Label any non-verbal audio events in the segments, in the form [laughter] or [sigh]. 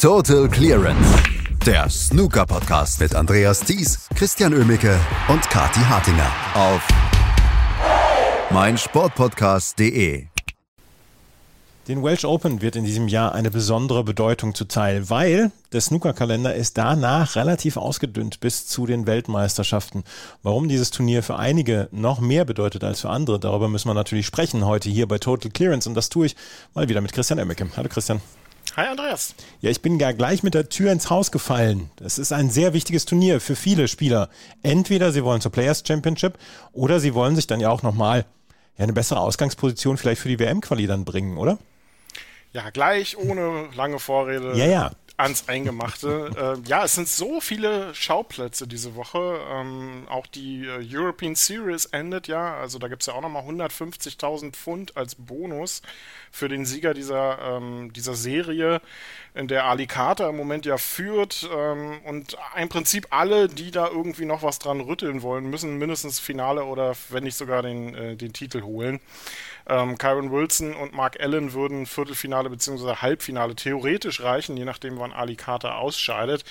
Total Clearance. Der Snooker Podcast mit Andreas Thies, Christian Ömicke und Kati Hartinger auf meinsportpodcast.de. Den Welsh Open wird in diesem Jahr eine besondere Bedeutung zuteil, weil der Snookerkalender ist danach relativ ausgedünnt bis zu den Weltmeisterschaften. Warum dieses Turnier für einige noch mehr bedeutet als für andere, darüber müssen wir natürlich sprechen heute hier bei Total Clearance und das tue ich mal wieder mit Christian Emmecke. Hallo Christian. Hi Andreas. Ja, ich bin gar gleich mit der Tür ins Haus gefallen. Das ist ein sehr wichtiges Turnier für viele Spieler. Entweder sie wollen zur Players Championship oder sie wollen sich dann ja auch nochmal ja, eine bessere Ausgangsposition vielleicht für die WM-Quali dann bringen, oder? Ja, gleich, ohne lange Vorrede. Ja, ja ans Eingemachte. [laughs] äh, ja, es sind so viele Schauplätze diese Woche. Ähm, auch die äh, European Series endet ja. Also da gibt es ja auch nochmal 150.000 Pfund als Bonus für den Sieger dieser, ähm, dieser Serie, in der Ali Carter im Moment ja führt. Ähm, und im Prinzip alle, die da irgendwie noch was dran rütteln wollen, müssen mindestens Finale oder wenn nicht sogar den, äh, den Titel holen. Ähm, Kyron Wilson und Mark Allen würden Viertelfinale bzw. Halbfinale theoretisch reichen, je nachdem, wann Ali Carter ausscheidet.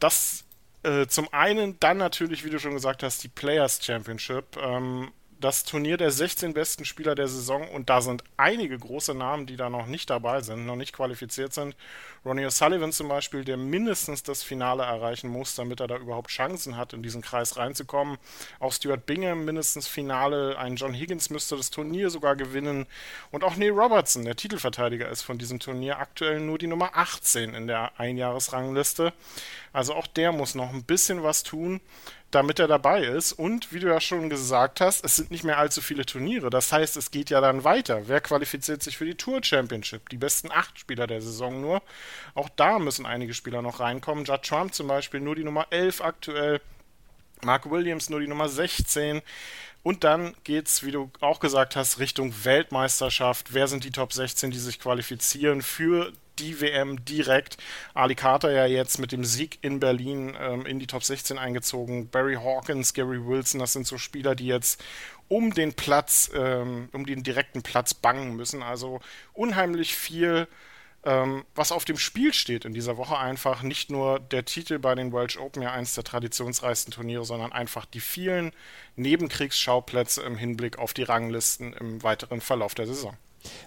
Das äh, zum einen dann natürlich, wie du schon gesagt hast, die Players Championship. Ähm, das Turnier der 16 besten Spieler der Saison und da sind einige große Namen, die da noch nicht dabei sind, noch nicht qualifiziert sind. Ronnie O'Sullivan zum Beispiel, der mindestens das Finale erreichen muss, damit er da überhaupt Chancen hat, in diesen Kreis reinzukommen. Auch Stuart Bingham mindestens Finale. Ein John Higgins müsste das Turnier sogar gewinnen. Und auch Neil Robertson, der Titelverteidiger ist von diesem Turnier aktuell nur die Nummer 18 in der Einjahresrangliste. Also auch der muss noch ein bisschen was tun damit er dabei ist. Und wie du ja schon gesagt hast, es sind nicht mehr allzu viele Turniere. Das heißt, es geht ja dann weiter. Wer qualifiziert sich für die Tour Championship? Die besten acht Spieler der Saison nur. Auch da müssen einige Spieler noch reinkommen. Judd Trump zum Beispiel nur die Nummer 11 aktuell. Mark Williams nur die Nummer 16. Und dann geht es, wie du auch gesagt hast, Richtung Weltmeisterschaft. Wer sind die Top 16, die sich qualifizieren für die WM direkt. Ali Carter ja jetzt mit dem Sieg in Berlin ähm, in die Top 16 eingezogen. Barry Hawkins, Gary Wilson, das sind so Spieler, die jetzt um den Platz, ähm, um den direkten Platz bangen müssen. Also unheimlich viel, ähm, was auf dem Spiel steht in dieser Woche. Einfach nicht nur der Titel bei den Welsh Open, ja eins der traditionsreichsten Turniere, sondern einfach die vielen Nebenkriegsschauplätze im Hinblick auf die Ranglisten im weiteren Verlauf der Saison.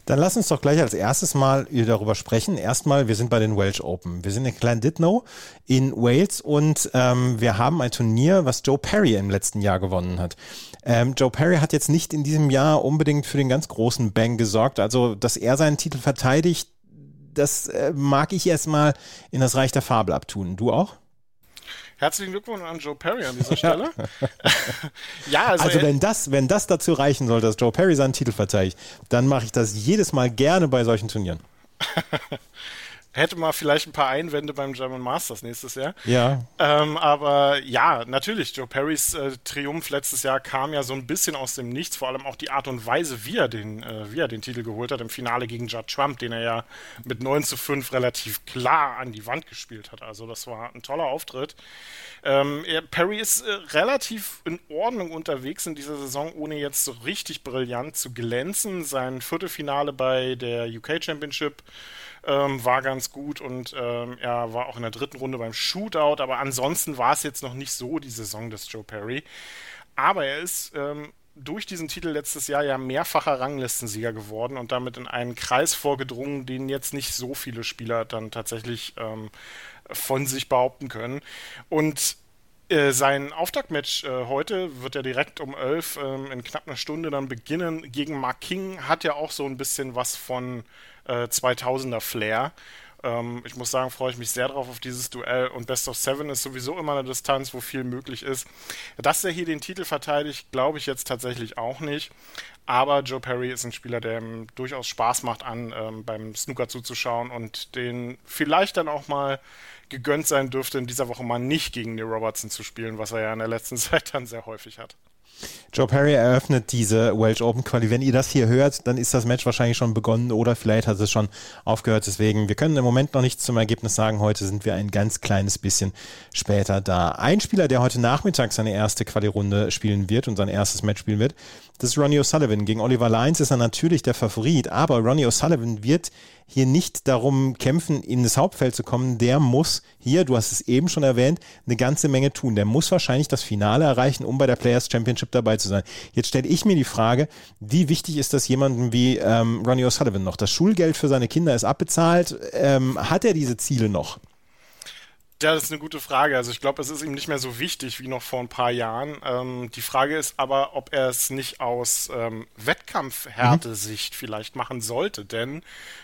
Dann lass uns doch gleich als erstes mal darüber sprechen. Erstmal, wir sind bei den Welsh Open. Wir sind in Llandudno in Wales und ähm, wir haben ein Turnier, was Joe Perry im letzten Jahr gewonnen hat. Ähm, Joe Perry hat jetzt nicht in diesem Jahr unbedingt für den ganz großen Bang gesorgt. Also, dass er seinen Titel verteidigt, das äh, mag ich erstmal in das Reich der Fabel abtun. Du auch? Herzlichen Glückwunsch an Joe Perry an dieser [laughs] Stelle. [laughs] ja, also, also wenn das, wenn das dazu reichen soll, dass Joe Perry seinen Titel verteidigt, dann mache ich das jedes Mal gerne bei solchen Turnieren. [laughs] hätte mal vielleicht ein paar Einwände beim German Masters nächstes Jahr. Ja. Ähm, aber ja, natürlich, Joe Perrys äh, Triumph letztes Jahr kam ja so ein bisschen aus dem Nichts, vor allem auch die Art und Weise, wie er den, äh, wie er den Titel geholt hat im Finale gegen Judd Trump, den er ja mit 9 zu 5 relativ klar an die Wand gespielt hat. Also das war ein toller Auftritt. Ähm, er, Perry ist äh, relativ in Ordnung unterwegs in dieser Saison, ohne jetzt so richtig brillant zu glänzen. Sein Viertelfinale bei der UK Championship ähm, war ganz gut und ähm, er war auch in der dritten Runde beim Shootout, aber ansonsten war es jetzt noch nicht so die Saison des Joe Perry. Aber er ist ähm, durch diesen Titel letztes Jahr ja mehrfacher Ranglistensieger geworden und damit in einen Kreis vorgedrungen, den jetzt nicht so viele Spieler dann tatsächlich ähm, von sich behaupten können. Und äh, sein Auftaktmatch äh, heute wird ja direkt um 11 ähm, in knapp einer Stunde dann beginnen gegen Mark King. Hat ja auch so ein bisschen was von äh, 2000er Flair. Ähm, ich muss sagen, freue ich mich sehr drauf auf dieses Duell und Best of Seven ist sowieso immer eine Distanz, wo viel möglich ist. Dass er hier den Titel verteidigt, glaube ich jetzt tatsächlich auch nicht. Aber Joe Perry ist ein Spieler, der ihm durchaus Spaß macht, an ähm, beim Snooker zuzuschauen und den vielleicht dann auch mal gegönnt sein dürfte, in dieser Woche mal nicht gegen Neil Robertson zu spielen, was er ja in der letzten [laughs] Zeit dann sehr häufig hat. Joe Perry eröffnet diese Welsh Open Quali. Wenn ihr das hier hört, dann ist das Match wahrscheinlich schon begonnen oder vielleicht hat es schon aufgehört. Deswegen, wir können im Moment noch nichts zum Ergebnis sagen. Heute sind wir ein ganz kleines bisschen später da. Ein Spieler, der heute Nachmittag seine erste Quali-Runde spielen wird und sein erstes Match spielen wird, das ist Ronnie O'Sullivan. Gegen Oliver Lyons ist er natürlich der Favorit, aber Ronnie O'Sullivan wird hier nicht darum kämpfen, in das Hauptfeld zu kommen. Der muss hier, du hast es eben schon erwähnt, eine ganze Menge tun. Der muss wahrscheinlich das Finale erreichen, um bei der Players Championship dabei zu sein. Jetzt stelle ich mir die Frage, wie wichtig ist das jemandem wie ähm, Ronnie O'Sullivan noch? Das Schulgeld für seine Kinder ist abbezahlt. Ähm, hat er diese Ziele noch? Ja, das ist eine gute Frage. Also ich glaube, es ist ihm nicht mehr so wichtig wie noch vor ein paar Jahren. Ähm, die Frage ist aber, ob er es nicht aus ähm, Wettkampfhärte-Sicht mhm. vielleicht machen sollte. Denn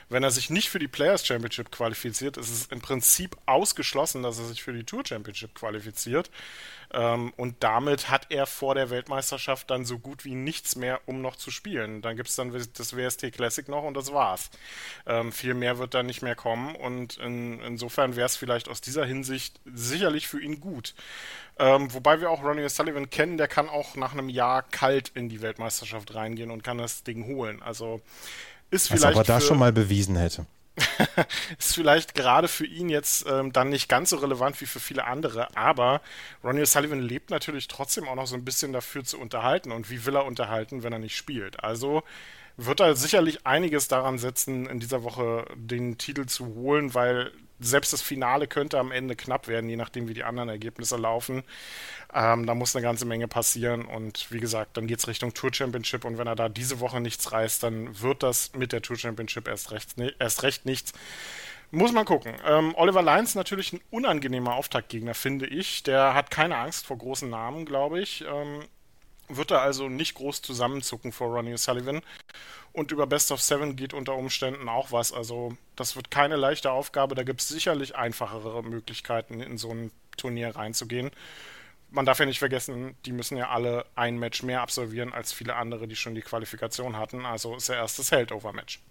wenn er sich nicht für die Players Championship qualifiziert, ist es im Prinzip ausgeschlossen, dass er sich für die Tour Championship qualifiziert. Ähm, und damit hat er vor der Weltmeisterschaft dann so gut wie nichts mehr, um noch zu spielen. Dann gibt es dann das WST Classic noch und das war's. Ähm, viel mehr wird da nicht mehr kommen und in, insofern wäre es vielleicht aus dieser Hinsicht sicherlich für ihn gut. Ähm, wobei wir auch Ronnie Sullivan kennen, der kann auch nach einem Jahr kalt in die Weltmeisterschaft reingehen und kann das Ding holen. Also ist vielleicht. Was aber da schon mal bewiesen hätte. [laughs] ist vielleicht gerade für ihn jetzt ähm, dann nicht ganz so relevant wie für viele andere, aber Ronnie O'Sullivan lebt natürlich trotzdem auch noch so ein bisschen dafür zu unterhalten. Und wie will er unterhalten, wenn er nicht spielt? Also wird er sicherlich einiges daran setzen, in dieser Woche den Titel zu holen, weil selbst das Finale könnte am Ende knapp werden, je nachdem, wie die anderen Ergebnisse laufen. Ähm, da muss eine ganze Menge passieren und wie gesagt, dann geht es Richtung Tour Championship und wenn er da diese Woche nichts reißt, dann wird das mit der Tour Championship erst recht, erst recht nichts. Muss man gucken. Ähm, Oliver Lyons natürlich ein unangenehmer Auftaktgegner, finde ich. Der hat keine Angst vor großen Namen, glaube ich. Ähm, wird er also nicht groß zusammenzucken vor Ronnie Sullivan. Und über Best of Seven geht unter Umständen auch was. Also das wird keine leichte Aufgabe. Da gibt es sicherlich einfachere Möglichkeiten, in so ein Turnier reinzugehen man darf ja nicht vergessen, die müssen ja alle ein Match mehr absolvieren als viele andere, die schon die Qualifikation hatten. Also ist ja erst das Held-Over-Match.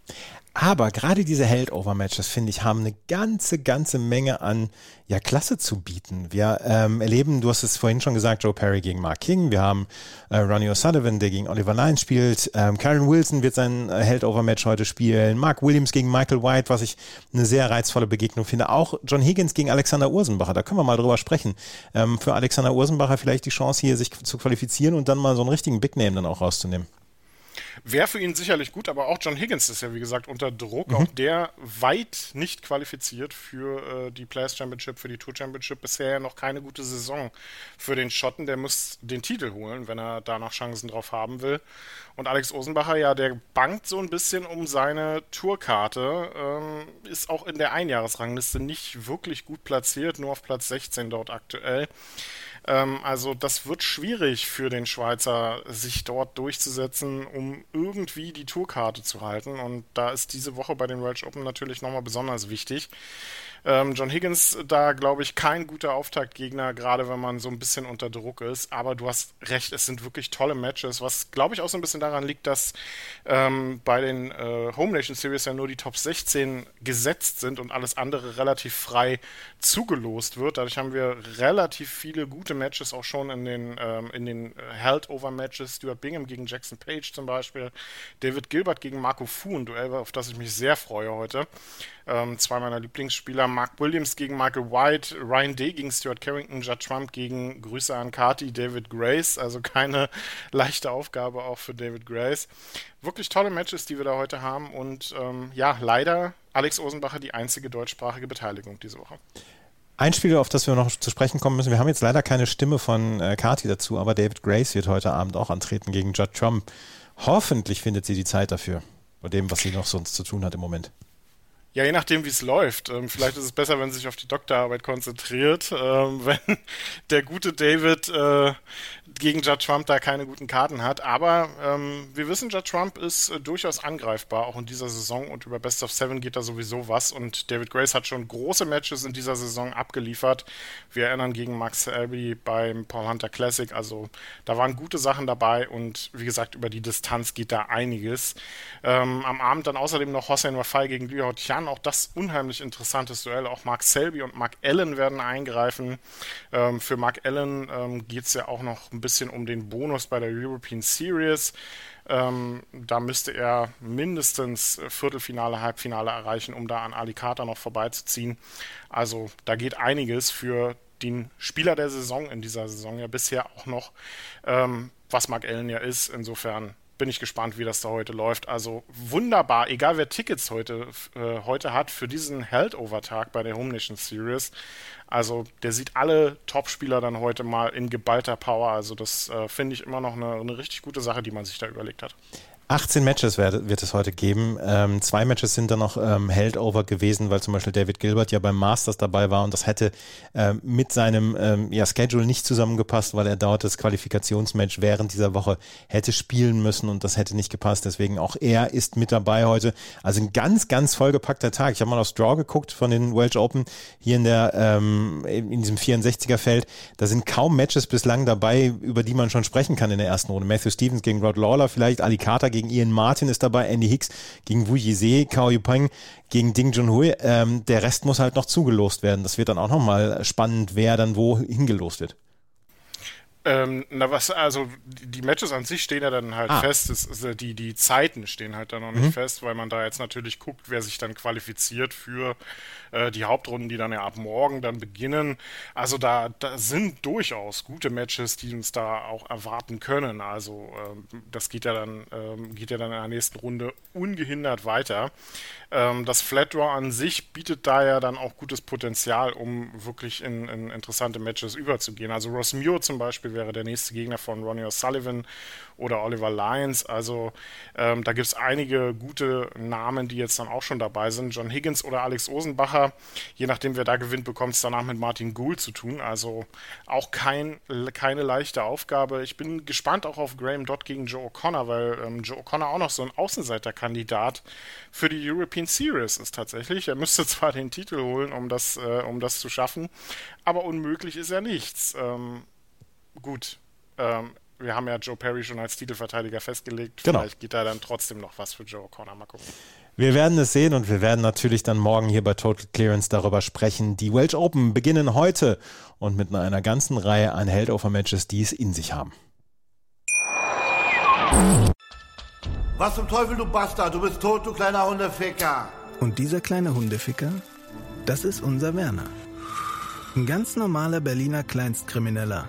Aber gerade diese Held-Over-Matches, finde ich, haben eine ganze, ganze Menge an ja, Klasse zu bieten. Wir ähm, erleben, du hast es vorhin schon gesagt, Joe Perry gegen Mark King. Wir haben äh, Ronnie O'Sullivan, der gegen Oliver Lyons spielt. Ähm, Karen Wilson wird sein äh, Held-Over-Match heute spielen. Mark Williams gegen Michael White, was ich eine sehr reizvolle Begegnung finde. Auch John Higgins gegen Alexander Ursenbacher. Da können wir mal drüber sprechen. Ähm, für Alexander Ursenbacher vielleicht die Chance, hier sich zu qualifizieren und dann mal so einen richtigen Big Name dann auch rauszunehmen. Wäre für ihn sicherlich gut, aber auch John Higgins ist ja, wie gesagt, unter Druck. Mhm. Auch der weit nicht qualifiziert für äh, die Players Championship, für die Tour Championship. Bisher ja noch keine gute Saison für den Schotten. Der muss den Titel holen, wenn er da noch Chancen drauf haben will. Und Alex Osenbacher, ja, der bangt so ein bisschen um seine Tourkarte. Ähm, ist auch in der Einjahresrangliste nicht wirklich gut platziert, nur auf Platz 16 dort aktuell. Ähm, also das wird schwierig für den Schweizer, sich dort durchzusetzen, um irgendwie die Tourkarte zu halten. Und da ist diese Woche bei den Welsh Open natürlich nochmal besonders wichtig. Ähm, John Higgins da, glaube ich, kein guter Auftaktgegner, gerade wenn man so ein bisschen unter Druck ist. Aber du hast recht, es sind wirklich tolle Matches, was, glaube ich, auch so ein bisschen daran liegt, dass ähm, bei den äh, Home Nation Series ja nur die Top 16 gesetzt sind und alles andere relativ frei zugelost wird. Dadurch haben wir relativ viele gute Matches auch schon in den, ähm, in den Held-Over-Matches. Stuart Bingham gegen Jackson Page zum Beispiel, David Gilbert gegen Marco Fu, ein Duell, auf das ich mich sehr freue heute. Ähm, zwei meiner Lieblingsspieler, Mark Williams gegen Michael White, Ryan Day gegen Stuart Carrington, Judd Trump gegen Grüße an Kati, David Grace. Also keine [laughs] leichte Aufgabe auch für David Grace. Wirklich tolle Matches, die wir da heute haben. Und ähm, ja, leider Alex Osenbacher die einzige deutschsprachige Beteiligung diese Woche. Ein Spiel, auf das wir noch zu sprechen kommen müssen, wir haben jetzt leider keine Stimme von äh, Kati dazu, aber David Grace wird heute Abend auch antreten gegen Judd Trump. Hoffentlich findet sie die Zeit dafür, bei dem, was sie noch sonst zu tun hat im Moment. Ja, je nachdem, wie es läuft. Ähm, vielleicht ist es besser, wenn sie sich auf die Doktorarbeit konzentriert. Ähm, [laughs] wenn der gute David äh, gegen Judd Trump da keine guten Karten hat. Aber ähm, wir wissen, Judd Trump ist äh, durchaus angreifbar, auch in dieser Saison. Und über Best of Seven geht da sowieso was. Und David Grace hat schon große Matches in dieser Saison abgeliefert. Wir erinnern gegen Max Selby beim Paul Hunter Classic. Also da waren gute Sachen dabei. Und wie gesagt, über die Distanz geht da einiges. Ähm, am Abend dann außerdem noch Hossein Wafai gegen Liu Tian dann auch das unheimlich interessantes Duell. Auch Mark Selby und Mark Allen werden eingreifen. Ähm, für Mark Allen ähm, geht es ja auch noch ein bisschen um den Bonus bei der European Series. Ähm, da müsste er mindestens Viertelfinale, Halbfinale erreichen, um da an Alicata noch vorbeizuziehen. Also da geht einiges für den Spieler der Saison in dieser Saison ja bisher auch noch, ähm, was Mark Allen ja ist. Insofern bin ich gespannt, wie das da heute läuft. Also wunderbar, egal wer Tickets heute, äh, heute hat für diesen Heldover-Tag bei der Home Nation Series. Also der sieht alle Top-Spieler dann heute mal in geballter Power. Also das äh, finde ich immer noch eine, eine richtig gute Sache, die man sich da überlegt hat. 18 Matches wird, wird es heute geben. Ähm, zwei Matches sind dann noch ähm, Heldover gewesen, weil zum Beispiel David Gilbert ja beim Masters dabei war und das hätte ähm, mit seinem ähm, ja, Schedule nicht zusammengepasst, weil er dort das Qualifikationsmatch während dieser Woche hätte spielen müssen und das hätte nicht gepasst. Deswegen auch er ist mit dabei heute. Also ein ganz, ganz vollgepackter Tag. Ich habe mal aufs Draw geguckt von den Welsh Open hier in der ähm, in diesem 64er Feld. Da sind kaum Matches bislang dabei, über die man schon sprechen kann in der ersten Runde. Matthew Stevens gegen Rod Lawler, vielleicht Ali Carter gegen gegen Ian Martin ist dabei, Andy Hicks gegen Wu Yise, Kao Yupeng gegen Ding Junhui. Ähm, der Rest muss halt noch zugelost werden. Das wird dann auch nochmal spannend, wer dann wo hingelost wird. Ähm, na was, also die Matches an sich stehen ja dann halt ah. fest. Es, also die, die Zeiten stehen halt dann noch nicht mhm. fest, weil man da jetzt natürlich guckt, wer sich dann qualifiziert für äh, die Hauptrunden, die dann ja ab morgen dann beginnen. Also da, da sind durchaus gute Matches, die uns da auch erwarten können. Also ähm, das geht ja dann, ähm, geht ja dann in der nächsten Runde ungehindert weiter. Ähm, das Flat Draw an sich bietet da ja dann auch gutes Potenzial, um wirklich in, in interessante Matches überzugehen. Also Ross Muir zum Beispiel wäre der nächste Gegner von Ronnie O'Sullivan oder Oliver Lyons. Also ähm, da gibt es einige gute Namen, die jetzt dann auch schon dabei sind. John Higgins oder Alex Osenbacher, je nachdem wer da gewinnt, bekommt es danach mit Martin Gould zu tun. Also auch kein, keine leichte Aufgabe. Ich bin gespannt auch auf Graham Dodd gegen Joe O'Connor, weil ähm, Joe O'Connor auch noch so ein Außenseiterkandidat für die European Series ist tatsächlich. Er müsste [laughs] zwar den Titel holen, um das, äh, um das zu schaffen, aber unmöglich ist er nichts. Ähm, gut, ähm, wir haben ja Joe Perry schon als Titelverteidiger festgelegt. Genau. Vielleicht geht da dann trotzdem noch was für Joe O'Connor. Mal gucken. Wir werden es sehen und wir werden natürlich dann morgen hier bei Total Clearance darüber sprechen. Die Welsh Open beginnen heute und mit einer ganzen Reihe an Heldover-Matches, die es in sich haben. Was zum Teufel, du Bastard? Du bist tot, du kleiner Hundeficker. Und dieser kleine Hundeficker, das ist unser Werner. Ein ganz normaler Berliner Kleinstkrimineller